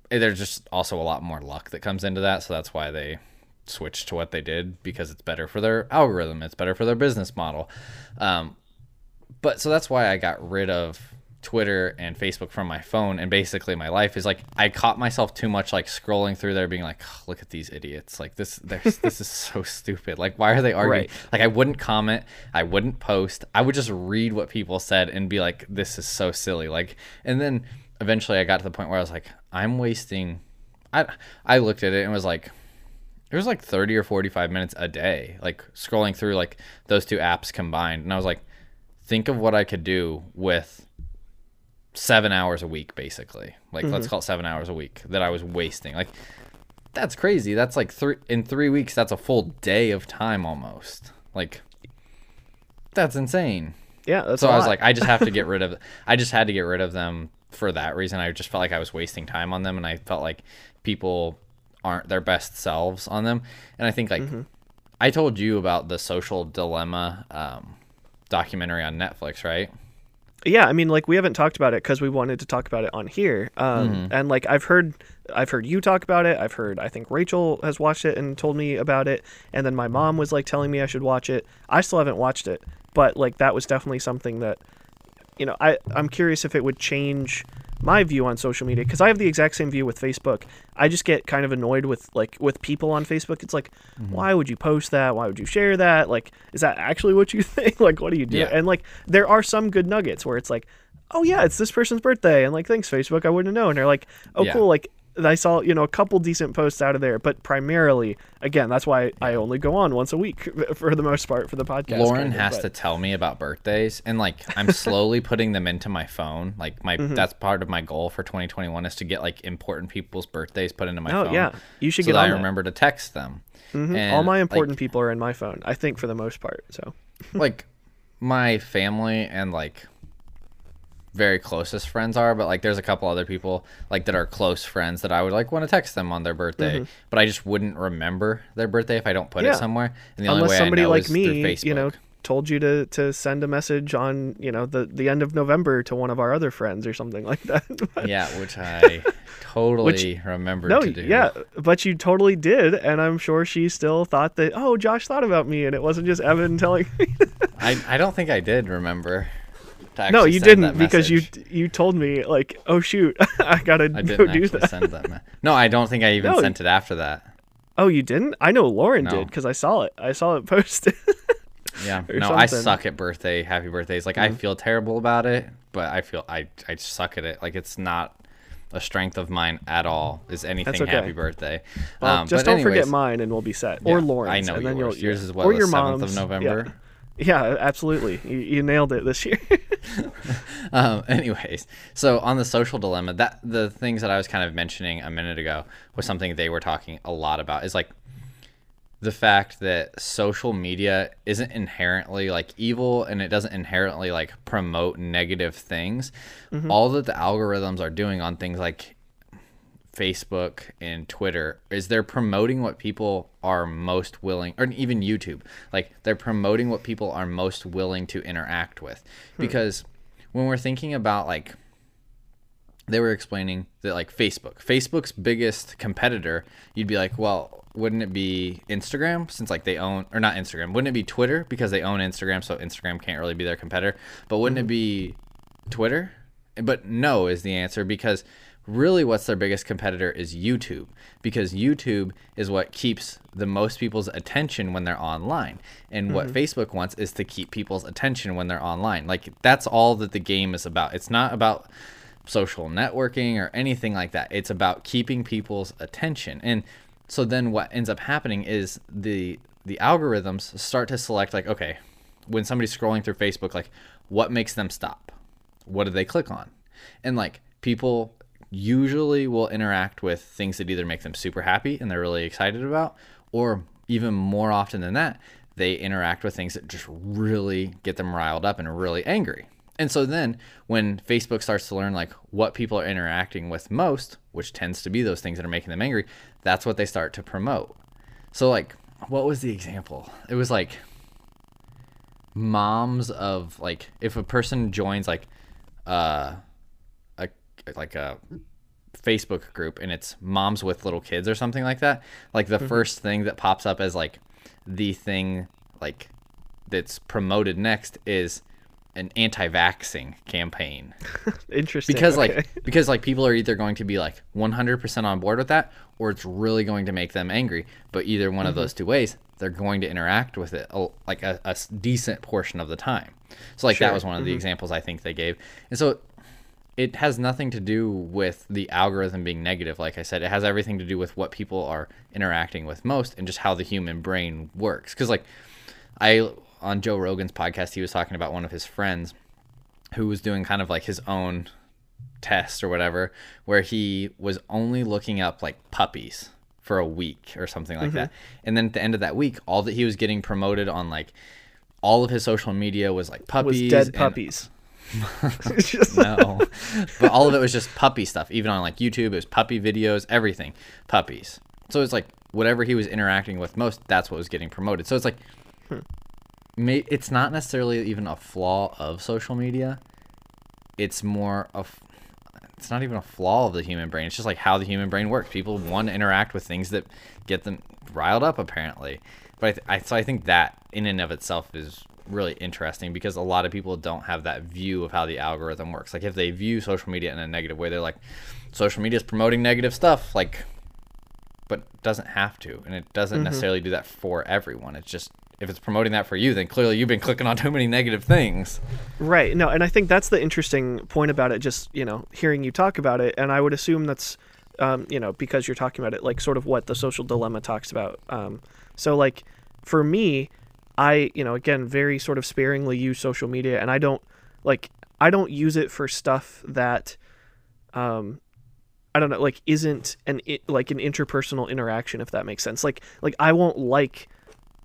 there's just also a lot more luck that comes into that, so that's why they switched to what they did because it's better for their algorithm, it's better for their business model. Um, but so that's why I got rid of Twitter and Facebook from my phone and basically my life is like I caught myself too much like scrolling through there being like "Ugh, look at these idiots. Like this there's this is so stupid. Like why are they arguing? Right. like I wouldn't comment. I wouldn't post. I would just read what people said and be like this is so silly. Like and then eventually I got to the point where I was like I'm wasting I I looked at it and was like it was like 30 or 45 minutes a day like scrolling through like those two apps combined. And i was like think of what i could do with seven hours a week basically like let's call it seven hours a week that i was wasting like that's crazy that's like three in three weeks that's a full day of time almost like that's insane Yeah, that's so I was like, I just have to get rid of. I just had to get rid of them for that reason. I just felt like I was wasting time on them, and I felt like people aren't their best selves on them. And I think like Mm-hmm. I told you about the social dilemma um, documentary on Netflix, right? Yeah i mean like we haven't talked about it because we wanted to talk about it on here um, Mm-hmm. and like i've heard i've heard you talk about it i've heard i think rachel has watched it and told me about it and then my mom was like telling me i should watch it i still haven't watched it but like that was definitely something that you know, I I'm curious if it would change my view on social media because I have the exact same view with Facebook. I just get kind of annoyed with like with people on Facebook. It's like, Mm-hmm. why would you post that? Why would you share that? Like, is that actually what you think? like, what do you do? Yeah. And like, there are some good nuggets where it's like, oh yeah, it's this person's birthday, and like, thanks Facebook, I wouldn't have known. Or like, oh Yeah. cool, like. I saw, you know, a couple decent posts out of there, but primarily, again, that's why I only go on once a week for the most part for the podcast. Lauren kind of, has but- to tell me about birthdays, and like I'm slowly putting them into my phone. Like my Mm-hmm. that's part of my goal for 2021 is to get like important people's birthdays put into my Oh phone. yeah, you should so get that on I that. remember to text them. Mhm. And, All my like, important people are in my phone. I think for the most part. So like my family and like very closest friends are, but like there's a couple other people like that are close friends that I would like want to text them on their birthday, but I just wouldn't remember their birthday if I don't put Mm-hmm. Yeah. it somewhere. And the only unless way somebody I know like is through me, Facebook. you know, told you to to send a message on you know the the end of November to one of our other friends or something like that. yeah, which I totally remembered no, to do. yeah, but you totally did, and I'm sure she still thought that oh Josh thought about me, and it wasn't just Evan telling me. I, I don't think I did remember. To no, you didn't because you you told me like oh shoot I gotta I go didn't do that. send that. Me- no, I don't think I even No. sent it after that. Oh, you didn't? I know Lauren No. did because I saw it. I saw it posted. Yeah, no, I something. Mm-hmm. suck at birthday, happy birthdays. Like I feel terrible about it, but I feel I I suck at it. Like it's not a strength of mine at all. Is anything okay. happy birthday? Well, um, just don't forget mine, and we'll be set. or yeah, Lauren's. I know and then yours. You'll, Yours is what or the your 7th of. November. Yeah, absolutely. You, you nailed it this year. um, anyways, so on the social dilemma, that the things that I was kind of mentioning a minute ago was something they were talking a lot about. Is like the fact that social media isn't inherently like evil and it doesn't inherently like promote negative things. All that the algorithms are doing on things like Facebook and Twitter is they're promoting what people are most willing, or even YouTube, like they're promoting what people are most willing to interact with. Hmm. Because when we're thinking about like, they were explaining that like Facebook, Facebook's biggest competitor, you'd be like, well, wouldn't it be Instagram since like they own, or not Instagram, wouldn't it be Twitter because they own Instagram, so Instagram can't really be their competitor, but wouldn't it hmm. be Twitter? But no is the answer because really what's their biggest competitor is YouTube because YouTube is what keeps the most people's attention when they're online. And what mm-hmm. Facebook wants is to keep people's attention when they're online. Like that's all that the game is about. It's not about social networking or anything like that. It's about keeping people's attention. And so then what ends up happening is the the algorithms start to select like okay, when somebody's scrolling through Facebook like what makes them stop? What do they click on? And like people usually will interact with things that either make them super happy and they're really excited about or even more often than that, they interact with things that just really get them riled up and really angry. And so then when Facebook starts to learn like what people are interacting with most, which tends to be those things that are making them angry, that's what they start to promote. So like what was the example? It was like moms of like if a person joins like uh like a Facebook group and it's moms with little kids or something like that, like the first thing that pops up as like the thing like that's promoted next is an anti-vaxing campaign Interesting. because okay. like because like people are either going to be like 100% on board with that or it's really going to make them angry but either one Mm-hmm. of those two ways they're going to interact with it a, like a, a decent portion of the time so like Sure. that was one of the examples i think they gave and so it has nothing to do with the algorithm being negative like i said. It has everything to do with what people are interacting with most and just how the human brain works. Because like i on joe rogan's podcast he was talking about one of his friends who was doing kind of like his own test or whatever where he was only looking up like puppies for a week or something like that. Mm-hmm. And then at the end of that week all that he was getting promoted on like all of his social media was like was puppies dead and- puppies. No. But all of it was just puppy stuff. Even on like youtube it was puppy videos everything. Puppies. So it's like whatever he was interacting with most that's what was getting promoted. So it's like hmm. may, it's not necessarily even a flaw of social media. It's more of it's not even a flaw of the human brain. It's just like how the human brain works. People want to interact with things that get them riled up apparently. But I, th- I so i think that in and of itself is really interesting because a lot of people don't have that view of how the algorithm works. Like if they view social media in a negative way, they're like, social media is promoting negative stuff. Like, but doesn't have to, and it doesn't necessarily do that for everyone. It's just if it's promoting that for you, then clearly you've been clicking on too many negative things. Right. No, and I think that's the interesting point about it. Just you know, hearing you talk about it, and I would assume that's, um, you know, because you're talking about it, like sort of what the social dilemma talks about. Um, so like, for me, I you know again very sort of sparingly use social media, and I don't like I don't use it for stuff that, um, I don't know, like isn't an like an interpersonal interaction if that makes sense. Like like I won't like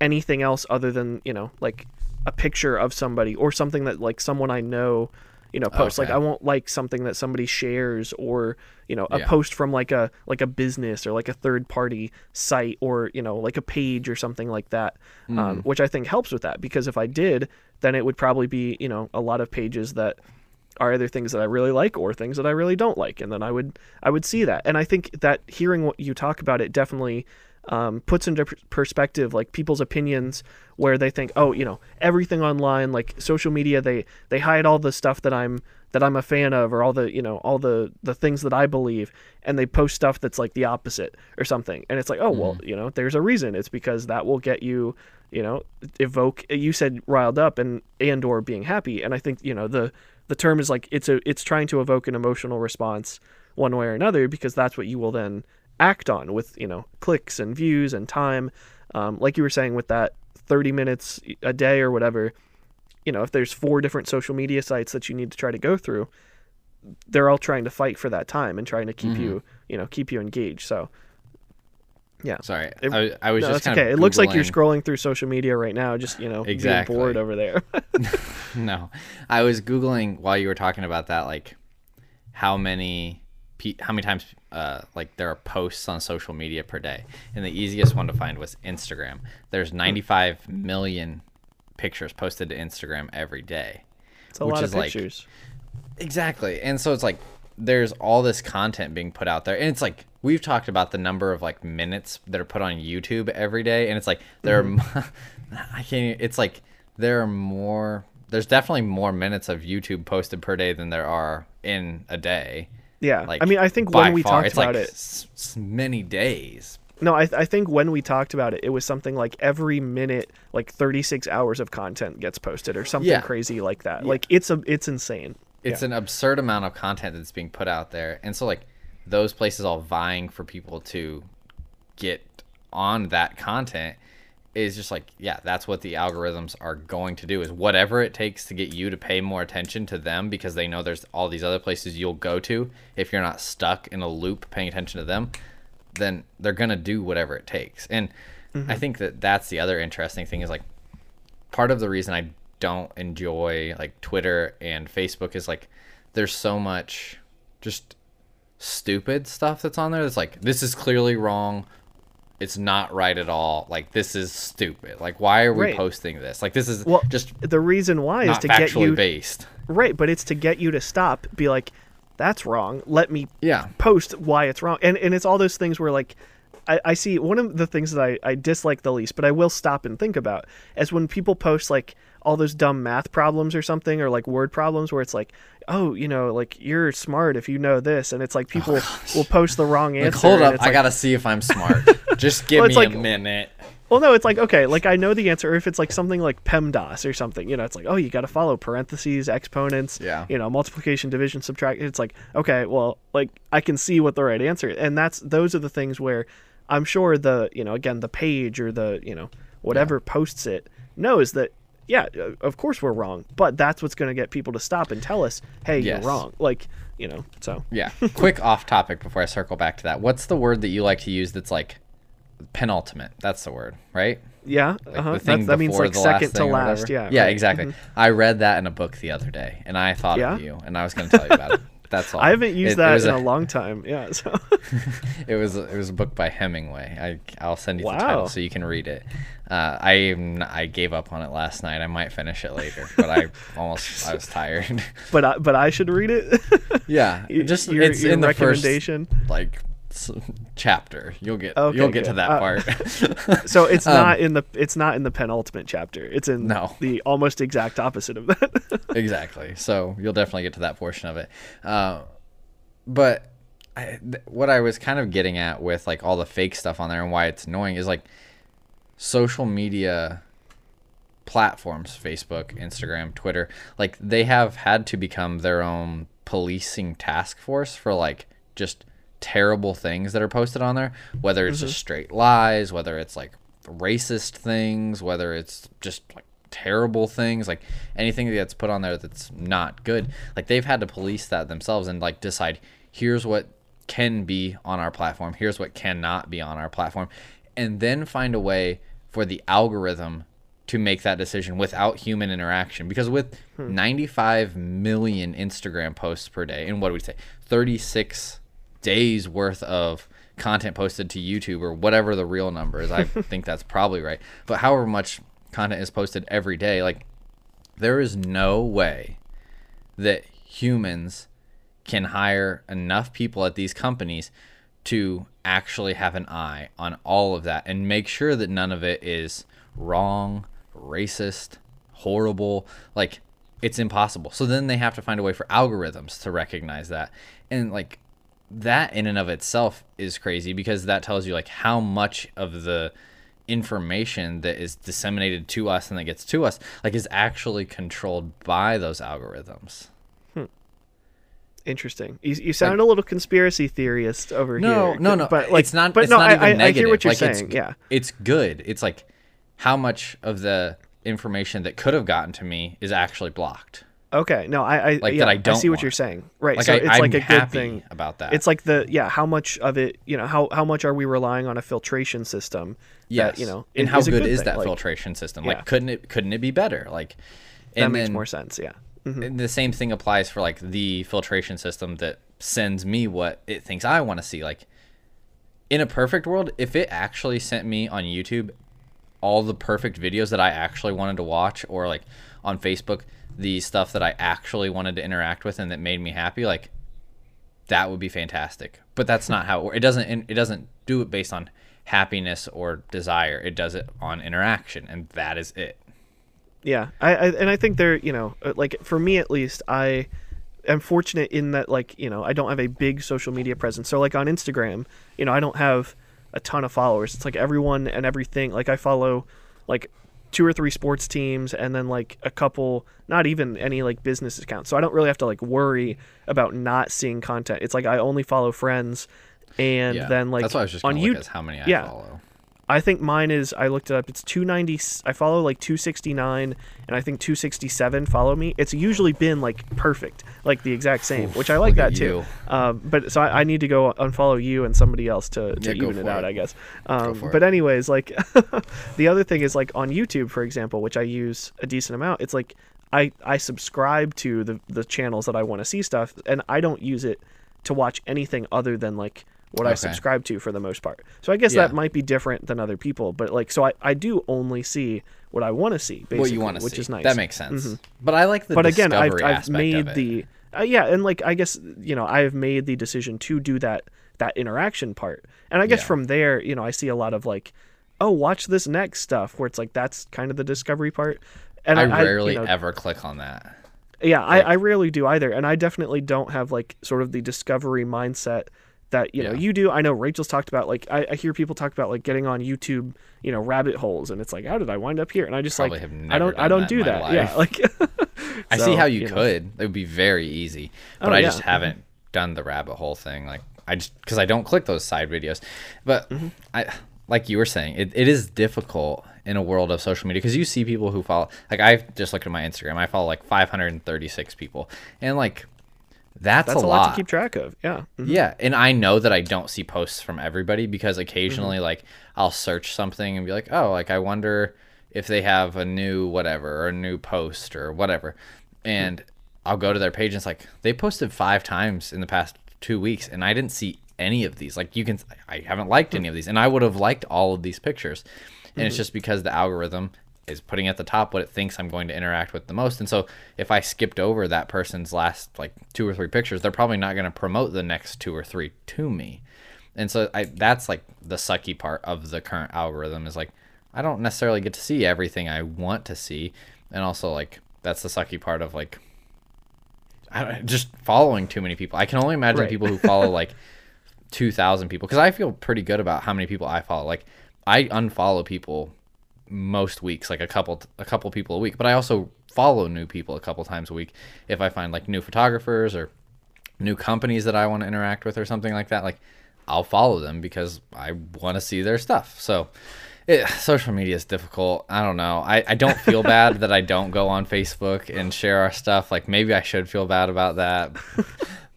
anything else other than you know like a picture of somebody or something that like someone I know you know posts like I won't like something that somebody shares or you know a Yeah. post from like a like a business or like a third party site or you know like a page or something like that um, which I think helps with that because if I did then it would probably be you know a lot of pages that are either things that I really like or things that I really don't like, and then I would I would see that, and I think that hearing what you talk about it definitely um, puts into per- perspective like people's opinions where they think oh you know everything online like social media they they hide all the stuff that I'm that I'm a fan of or all the you know all the the things that I believe and they post stuff that's like the opposite or something. And it's like oh well you know there's a reason. It's because that will get you you know evoke you said riled up and and or being happy. And I think you know the the term is like it's a it's trying to evoke an emotional response one way or another because that's what you will then act on with you know clicks and views and time. Um, like you were saying with that 30 minutes a day or whatever you know if there's four different social media sites that you need to try to go through they're all trying to fight for that time and trying to keep you you know keep you engaged. So yeah. Sorry, It- I, I was no, just that's okay. It looks like you're scrolling through social media right now, just you know, Exactly. being bored over there. No, I was googling while you were talking about that, like how many how many times uh, like there are posts on social media per day, and the easiest one to find was Instagram. There's 95 million pictures posted to Instagram every day. It's a Which lot is of like- pictures. Exactly. And so it's like there's all this content being put out there. And it's like we've talked about the number of like minutes that are put on YouTube every day and it's like there Mm-hmm. are I can't even- it's like there are more there's definitely more minutes of YouTube posted per day than there are in a day. Yeah, Like I mean, I think when we far, talked it's about like it, s- many days. no, I, I think when we talked about it, it was something like every minute, like 36 hours of content gets posted or something Yeah. crazy like that. Like it's a, it's insane. it's an absurd amount of content that's being put out there and so like those places all vying for people to get on that content is just like yeah that's what the algorithms are going to do is whatever it takes to get you to pay more attention to them because they know there's all these other places you'll go to if you're not stuck in a loop paying attention to them then they're going to do whatever it takes. And i mm-hmm. think that that's the other interesting thing is like part of the reason I don't enjoy like Twitter and Facebook is like there's so much just stupid stuff that's on there that's like this is clearly wrong it's not right at all like this is stupid like why are we Right. posting this like this is Well, just The reason why is to get you based right, but it's to get you to stop, be like, that's wrong. Let me yeah post why it's wrong. And and it's all those things where like I, I see one of the things that I, I dislike the least, but I will stop and think about is when people post like all those dumb math problems or something or like word problems where it's like, oh, you know, like you're smart if you know this and it's like oh, people will post the wrong answer. like hold up i like, gotta see if i'm smart just give Well, me like- a minute Well, no, it's like okay, like I know the answer. Or if it's like something like PEMDAS or something, you know, it's like oh, you got to follow parentheses, exponents, Yeah. you know, multiplication, division, subtract. It's like okay, well, like I can see what the right answer, is. and that's those are the things where I'm sure the you know again the page or the you know whatever posts it knows that yeah, uh, of course we're wrong, but that's what's going to get people to stop and tell us, hey, Yes. you're wrong. Like you know, so Yeah. Quick off topic before I circle back to that. What's the word that you like to use that's like penultimate? That's the word, right? yeah, Like uh-huh. the thing that means like the second to last. Yeah. Yeah, right. Mm-hmm. exactly. I read that in a book the other day and I thought Yeah? of you and I was going to tell you about it. That's all. I haven't used It- it that was in a, long time. Yeah. So It was it was a book by Hemingway. I I'll send you the title so you can read it. Uh, I I gave up on it last night. I might finish it later, but I almost I was tired. but I, but I should read it. yeah, just your, it's your in the first recommendation. like s- chapter. You'll get Okay, you'll get to that Uh, part. So it's not in the it's not in the penultimate chapter. It's in Um, No. the almost exact opposite of that. exactly. So you'll definitely get to that portion of it. Uh, but I, th- what I was kind of getting at with like all the fake stuff on there and why it's annoying is like social media platforms, Facebook, Instagram, Twitter, like they have had to become their own policing task force for like just terrible things that are posted on there, whether it's just mm-hmm. straight lies, whether it's like racist things, whether it's just like terrible things, like anything that's put on there that's not good. Like they've had to police that themselves and like decide here's what can be on our platform, here's what cannot be on our platform, and then find a way for the algorithm to make that decision without human interaction. Because with hmm. 95 million Instagram posts per day, and what do we say, 36 days worth of content posted to YouTube or whatever the real number is, I think that's probably right. But however much content is posted every day, like there is no way that humans can hire enough people at these companies to actually have an eye on all of that and make sure that none of it is wrong, racist, horrible. Like it's impossible. So then they have to find a way for algorithms to recognize that. And like that in and of itself is crazy because that tells you like how much of the information that is disseminated to us and that gets to us like is actually controlled by those algorithms. Hmm. Interesting. You, you sound a little conspiracy theorist over No, here. no, no. No, but like, it's not. But it's no, not I, even I, hear what you're like, saying. It's, yeah. it's good. It's like how much of the information that could have gotten to me is actually blocked. Okay. No, I, I Like, yeah, that I don't see what want. you're saying. Right. Like so I, it's I'm like a good thing. about that. It's like the yeah, how much of it, you know, how how much are we relying on a filtration system? yes, That, you know, and how is good good is thing. that Like, filtration system? yeah. Like, couldn't it couldn't it be better? Like, That and makes then- more sense. Yeah. Mhm. And the same thing applies for like the filtration system that sends me what it thinks I want to see. Like in a perfect world, if it actually sent me on YouTube all the perfect videos that I actually wanted to watch or like on Facebook the stuff that I actually wanted to interact with and that made me happy, like that would be fantastic. But that's not how it, it doesn't it doesn't do it based on happiness or desire. It does it on interaction and that is it. Yeah, I, I and I think they're you know uh, like for me at least I am fortunate in that like you know I don't have a big social media presence. So like on Instagram, you know I don't have a ton of followers. It's like everyone and everything. Like I follow like two or three sports teams and then like a couple not even any like business accounts. So I don't really have to like worry about not seeing content. It's like I only follow friends and Yeah. then like that's why I was just on YouTube how many I yeah. follow. I think mine is I looked it up. It's 290. I follow like 269 and I think 267 follow me. It's usually been like perfect, like the exact same, Oof, which I like that too. Um, but so I, I need to go unfollow you and somebody else to, to Yeah, even it for out, it. I guess. Um, but anyways, like the other thing is like on YouTube, for example, which I use a decent amount. It's like I I subscribe to the the channels that I want to see stuff, and I don't use it to watch anything other than like what I subscribe to for the most part. So I guess Yeah. that might be different than other people, but like so I, I do only see what I want to see basically, what you want to which see. is nice. That makes sense. But I like the but again, I've, I've made the uh, yeah, and like I guess you know I have made the decision to do that that interaction part, and I guess Yeah. from there you know I see a lot of like oh watch this next stuff where it's like that's kind of the discovery part. And I I, rarely you know, ever click on that. yeah, I, I rarely do either, and I definitely don't have like sort of the discovery mindset that you know Yeah. you do. I know Rachel's talked about like I, I hear people talk about like getting on YouTube, you know, rabbit holes, and it's like how did I wind up here? And I just Probably like I don't I don't that do that. Yeah, like I see how you, know. could. It would be very easy, but Oh, I yeah. just haven't done the rabbit hole thing. Like I just because I don't click those side videos. But Mm-hmm. I like you were saying, it, it is difficult in a world of social media because you see people who follow. Like i've just looked at my Instagram. I follow like 536 people, and like that's, That's a, a lot to keep track of. Yeah. Mhm. Yeah, and I know that I don't see posts from everybody because occasionally Mm-hmm. like I'll search something and be like, "Oh, like I wonder if they have a new whatever or a new post or whatever." And I'll go to their page and it's like they posted 5 times in the past 2 weeks and I didn't see any of these. Like you can I haven't liked any of these and I would have liked all of these pictures. And it's just because the algorithm is putting at the top what it thinks I'm going to interact with the most. And so if I skipped over that person's last like two or three pictures, they're probably not going to promote the next two or three to me. And so I that's like the sucky part of the current algorithm is like I don't necessarily get to see everything I want to see, and also like that's the sucky part of like I don't, just following too many people. I can only imagine Right. people who follow like two thousand people because I feel pretty good about how many people I follow. Like I unfollow people most weeks, like a couple a couple people a week, but I also follow new people a couple times a week if I find like new photographers or new companies that I want to interact with or something like that. Like I'll follow them because I want to see their stuff. So it, social media is difficult. I don't know. I, I don't feel bad that I don't go on Facebook and share our stuff. Like maybe I should feel bad about that,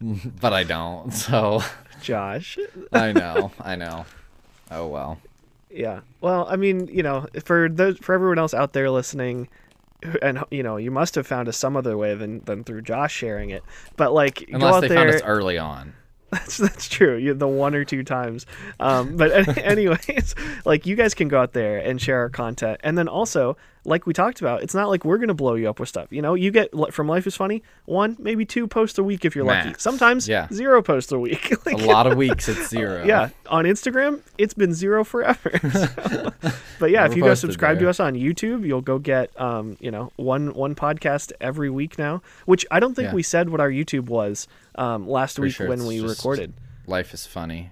but I don't. So Josh. I know. I know. Oh well. Yeah. Well, I mean, you know, for those for everyone else out there listening, and you know, you must have found us some other way than than through Josh sharing it. But like, Unless they there. found us early on. That's that's true. You the one or two times. Um, but anyways, like you guys can go out there and share our content, and then also, like we talked about, it's not like we're gonna blow you up with stuff. You know, you get from Life is Funny one, maybe two posts a week if you're lucky. Sometimes Yeah. zero posts a week. A lot of weeks it's zero. yeah, on Instagram, it's been zero forever. So- but yeah, if you go subscribe to us on YouTube, you'll go get um, you know, one one podcast every week now. Which I don't think Yeah. we said what our YouTube was um last Pretty week sure when we recorded. Life is funny.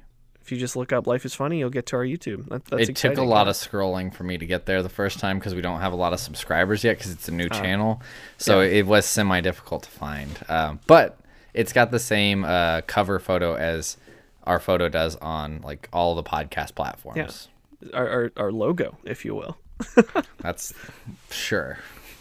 You just look up "Life is Funny," you'll get to our YouTube. That, that's it exciting. took a lot of scrolling for me to get there the first time because we don't have a lot of subscribers yet because it's a new channel. So it was semi difficult to find um, but it's got the same uh, cover photo as our photo does on like all the podcast platforms. Our, our our logo, if you will. that's sure.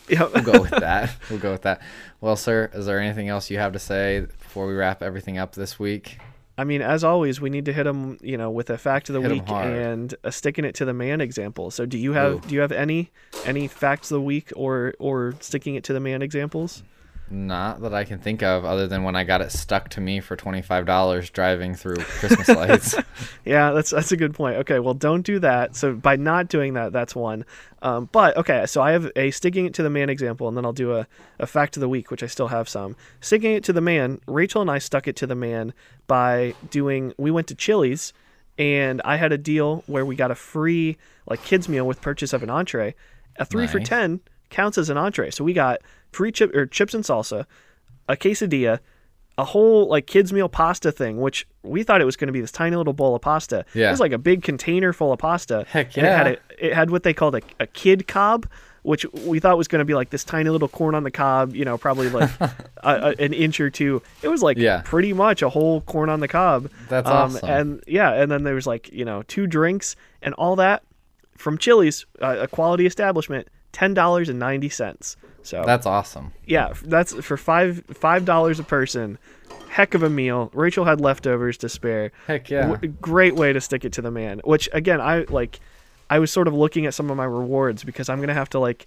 Yeah. we'll go with that. We'll go with that. Well sir is there anything else you have to say before we wrap everything up this week I mean, as always, we need to hit them, you know, with a fact of the Hit week and a sticking it to the man example. So, do you have Ooh. do you have any any facts of the week or or sticking it to the man examples? Not that i can think of other than when i got it stuck to me for $25 driving through christmas lights Yeah, that's that's a good point. Okay, well, don't do that. So by not doing that, that's one. Um, but okay, so I have a sticking it to the man example, and then I'll do a, a fact of the week, which I still have some. Sticking it to the man, Rachel and I stuck it to the man by doing. We went to Chili's, and I had a deal where we got a free like kids meal with purchase of an entree. A three for ten counts as an entree, so we got free chip or chips and salsa, a quesadilla, a whole like kids meal pasta thing, which we thought it was going to be this tiny little bowl of pasta. Yeah. It was like a big container full of pasta. Heck And it had a, it had what they called a, a kid cob, which we thought was going to be like this tiny little corn on the cob. You know, probably like a, a, an inch or two. It was like Yeah. pretty much a whole corn on the cob. That's um, awesome. And yeah, and then there was like you know two drinks and all that from Chili's, uh, a quality establishment, ten dollars and ninety cents. So that's awesome yeah, that's for five five dollars a person. Heck of a meal. Rachel had leftovers to spare. heck yeah W- great way to stick it to the man. Which again, I like. I was sort of looking at some of my rewards because I'm gonna have to like.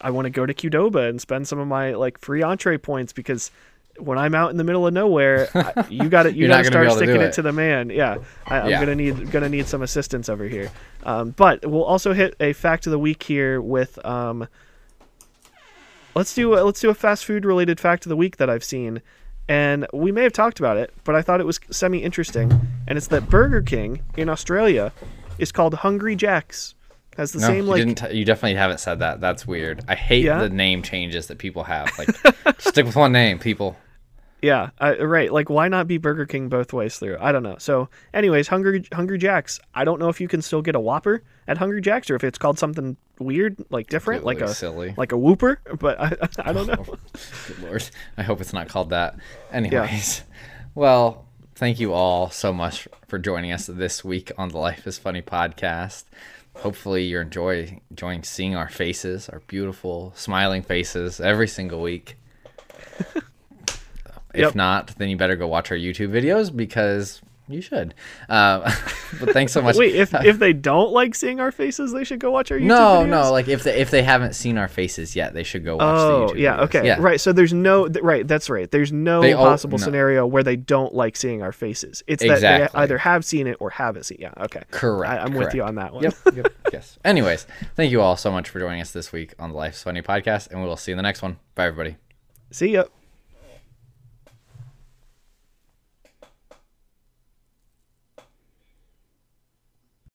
I want to go to Qdoba and spend some of my like free entree points because when I'm out in the middle of nowhere, I, you got to you got to start to sticking it. it. to the man. Yeah, I, I'm Yeah. gonna need gonna need some assistance over here. Um, but we'll also hit a fact of the week here with um, let's do a, let's do a fast food related fact of the week that I've seen, and we may have talked about it, but I thought it was semi interesting, and it's that Burger King in Australia is called Hungry Jack's. Has the No, same you like didn't. T- you definitely haven't said that. That's weird. I hate Yeah? the name changes that people have. Like, stick with one name, people. Yeah I, right like why not be Burger King both ways through? I don't know. So anyways, Hungry Hungry Jack's. I don't know if you can still get a Whopper at Hungry Jack's or if it's called something weird like different like a silly. like a Whooper, but I I don't know. Good lord. I hope it's not called that. Anyways, well, thank you all so much for joining us this week on the Life is Funny podcast. Hopefully, you're enjoy, enjoying seeing our faces, our beautiful, smiling faces every single week. if Yep. not, then you better go watch our YouTube videos because you should. Uh, but thanks so much. Wait, if if they don't like seeing our faces, they should go watch our YouTube no, videos? no, no, like if they if they haven't seen our faces yet, they should go watch the Oh, YouTube. yeah, videos. okay. Yeah. Right, so there's no th- right, that's right. There's no They all- possible no. scenario where they don't like seeing our faces. It's that they either have seen it or haven't seen. Yeah, okay. Correct. I, I'm with you on that one. Yep. Yep. yes. Anyways, thank you all so much for joining us this week on the Life's Funny podcast, and we will see you in the next one. Bye, everybody. See ya.